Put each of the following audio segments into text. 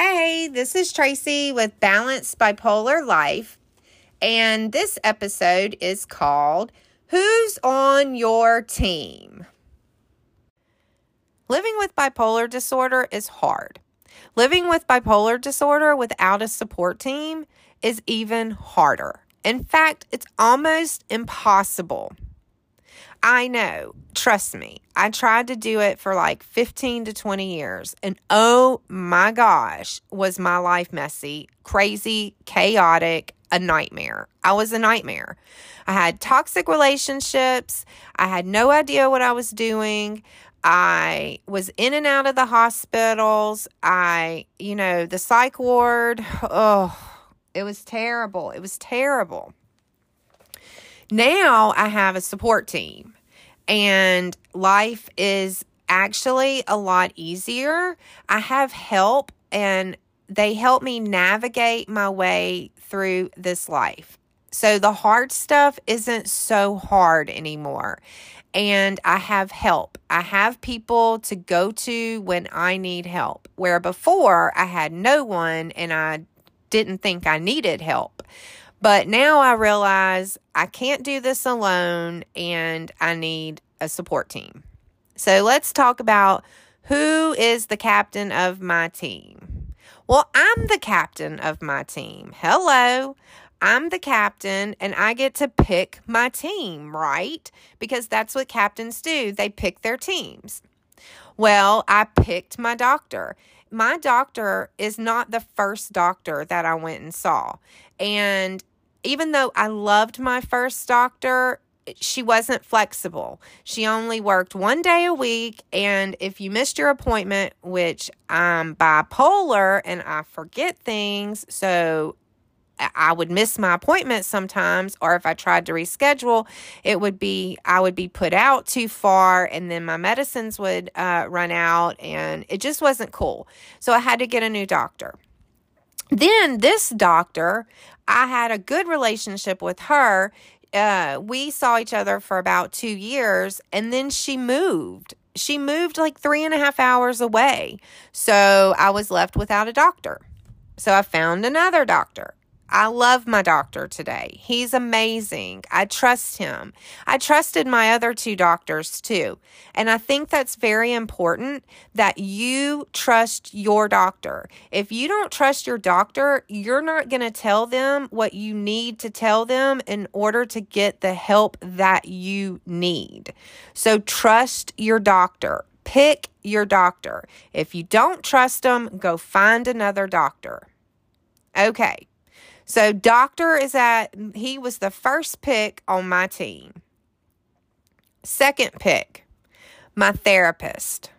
Hey, this is Tracy with Balanced Bipolar Life, and this episode is called Who's on Your Team? Living with bipolar disorder is hard. Living with bipolar disorder without a support team is even harder. In fact, it's almost impossible. I know. Trust me. I tried to do it for like 15 to 20 years. And oh my gosh, was my life messy, crazy, chaotic, a nightmare. I was a nightmare. I had toxic relationships. I had no idea what I was doing. I was in and out of the hospitals. I, you know, the psych ward. Oh, it was terrible. It was terrible. Now I have a support team and life is actually a lot easier. I have help and they help me navigate my way through this life. So the hard stuff isn't so hard anymore. And I have help. I have people to go to when I need help. Where before I had no one and I didn't think I needed help. But now I realize I can't do this alone and I need a support team. So let's talk about who is the captain of my team. Well, I'm the captain of my team. Hello. I'm the captain and I get to pick my team, right? Because that's what captains do. They pick their teams. Well, I picked my doctor. My doctor is not the first doctor that I went and saw. And even though I loved my first doctor, she wasn't flexible. She only worked one day a week. And if you missed your appointment, which I'm bipolar and I forget things, so I would miss my appointment sometimes, or if I tried to reschedule, it would be I would be put out too far, and then my medicines would uh, run out, and it just wasn't cool. So I had to get a new doctor. Then this doctor, I had a good relationship with her. Uh, we saw each other for about two years, and then she moved. She moved like three and a half hours away. So I was left without a doctor. So I found another doctor. I love my doctor today. He's amazing. I trust him. I trusted my other two doctors too. And I think that's very important that you trust your doctor. If you don't trust your doctor, you're not going to tell them what you need to tell them in order to get the help that you need. So trust your doctor. Pick your doctor. If you don't trust them, go find another doctor. Okay. So doctor is at he was the first pick on my team. Second pick, my therapist.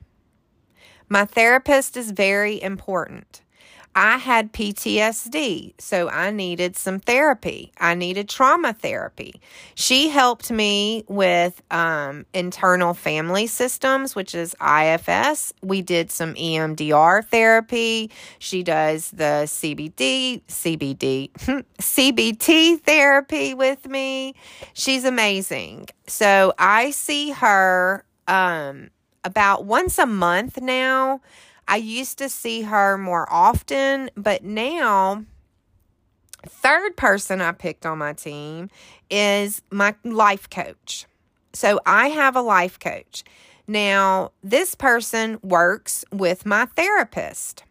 My therapist is very important. I had PTSD, so I needed some therapy. I needed trauma therapy. She helped me with um, internal family systems, which is IFS. We did some EMDR therapy. She does the CBD, CBD, CBT therapy with me. She's amazing. So I see her um, about once a month now. I used to see her more often, but now, third person I picked on my team is my life coach. So I have a life coach. Now, this person works with my therapist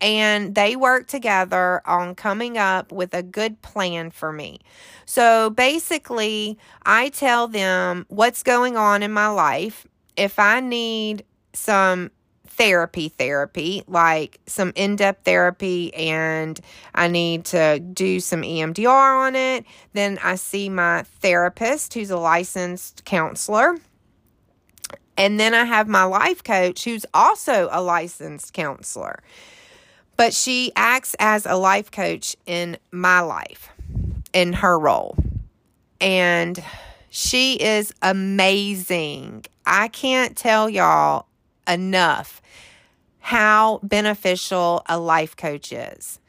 and they work together on coming up with a good plan for me. So basically, I tell them what's going on in my life. If I need some therapy therapy, like some in depth therapy, and I need to do some EMDR on it. Then I see my therapist, who's a licensed counselor. And then I have my life coach, who's also a licensed counselor. But she acts as a life coach in my life, in her role. And she is amazing. I can't tell y'all enough how beneficial a life coach is.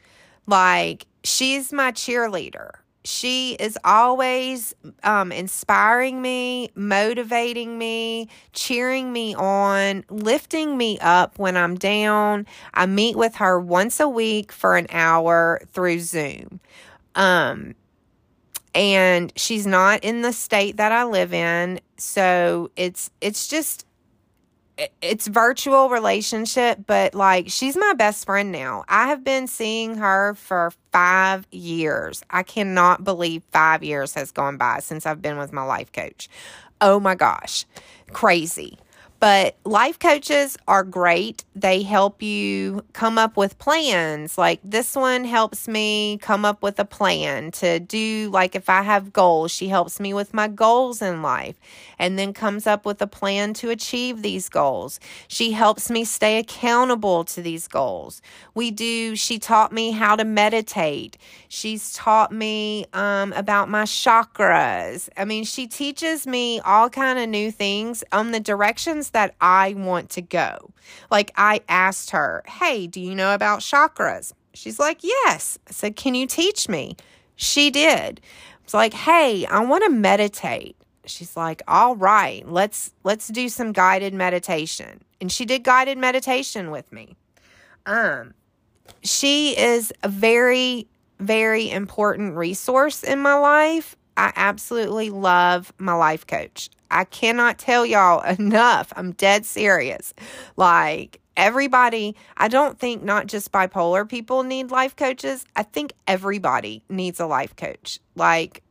Like, she's my cheerleader. she is always um, inspiring me, motivating me, cheering me on, lifting me up when I'm down. I meet with her once a week for an hour through Zoom. Um, and she's not in the state that I live in, so it's it's just it's virtual relationship, but like she's my best friend now. I have been seeing her for five years. I cannot believe five years has gone by since I've been with my life coach. Oh my gosh, crazy. But life coaches are great. They help you come up with plans. Like this one helps me come up with a plan to do, like if I have goals, she helps me with my goals in life and then comes up with a plan to achieve these goals. She helps me stay accountable to these goals. We do, she taught me how to meditate. She's taught me um, about my chakras. I mean, she teaches me all kind of new things on the directions that I want to go. Like I asked her, Hey, do you know about chakras? She's like, Yes. I said, Can you teach me? She did. It's like, Hey, I want to meditate. She's like, All right, let's let's do some guided meditation. And she did guided meditation with me. Um, she is a very, very important resource in my life. I absolutely love my life coach. I cannot tell y'all enough. I'm dead serious. Like, everybody, I don't think not just bipolar people need life coaches. I think everybody needs a life coach. Like,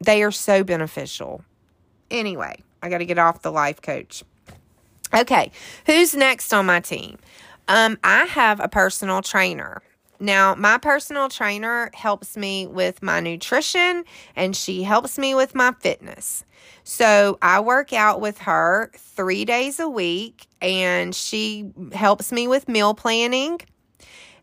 they are so beneficial. Anyway, I got to get off the life coach. Okay, who's next on my team? Um, I have a personal trainer. Now, my personal trainer helps me with my nutrition and she helps me with my fitness. So I work out with her three days a week and she helps me with meal planning.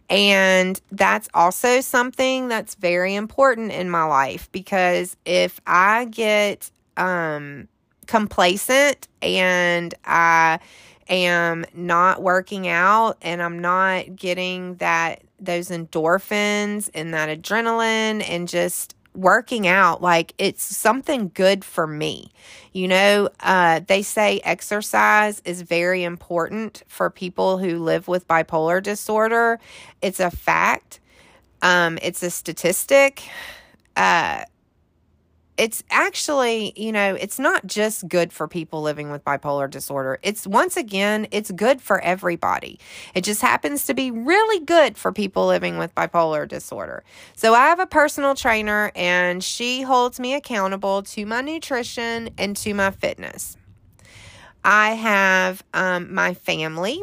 And that's also something that's very important in my life because if I get um, complacent and I am not working out and I'm not getting that those endorphins and that adrenaline and just working out like it's something good for me. You know uh, they say exercise is very important for people who live with bipolar disorder. It's a fact. Um, it's a statistic. Uh, it's actually, you know, it's not just good for people living with bipolar disorder. It's once again, it's good for everybody. It just happens to be really good for people living with bipolar disorder. So I have a personal trainer and she holds me accountable to my nutrition and to my fitness. I have um, my family.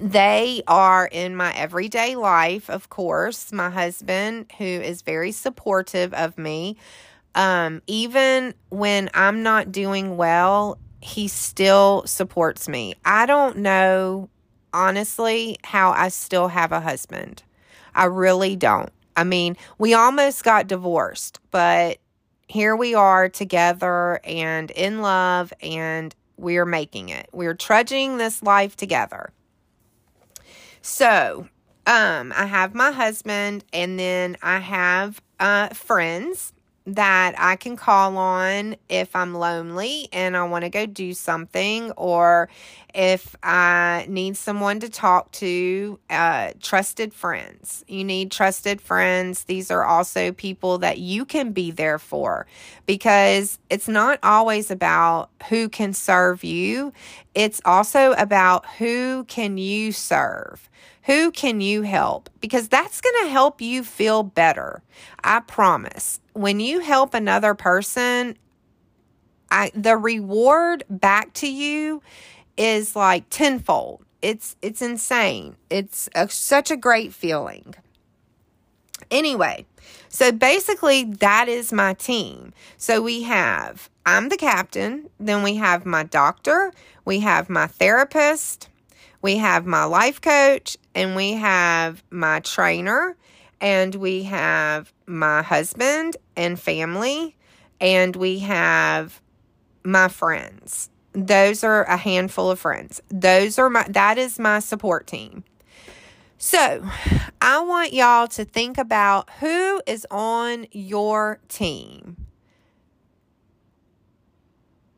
They are in my everyday life, of course. My husband, who is very supportive of me um, even when I'm not doing well, he still supports me. I don't know, honestly, how I still have a husband. I really don't. I mean, we almost got divorced, but here we are together and in love, and we're making it. We're trudging this life together. So, um, I have my husband, and then I have uh, friends that I can call on if I'm lonely and I want to go do something, or if I need someone to talk to, uh, trusted friends. You need trusted friends. These are also people that you can be there for because it's not always about who can serve you, it's also about who can you serve. Who can you help? Because that's going to help you feel better. I promise. When you help another person, I, the reward back to you is like tenfold. It's it's insane. It's a, such a great feeling. Anyway, so basically that is my team. So we have I'm the captain, then we have my doctor, we have my therapist, we have my life coach, and we have my trainer, and we have my husband and family, and we have my friends. Those are a handful of friends. Those are my that is my support team. So, I want y'all to think about who is on your team.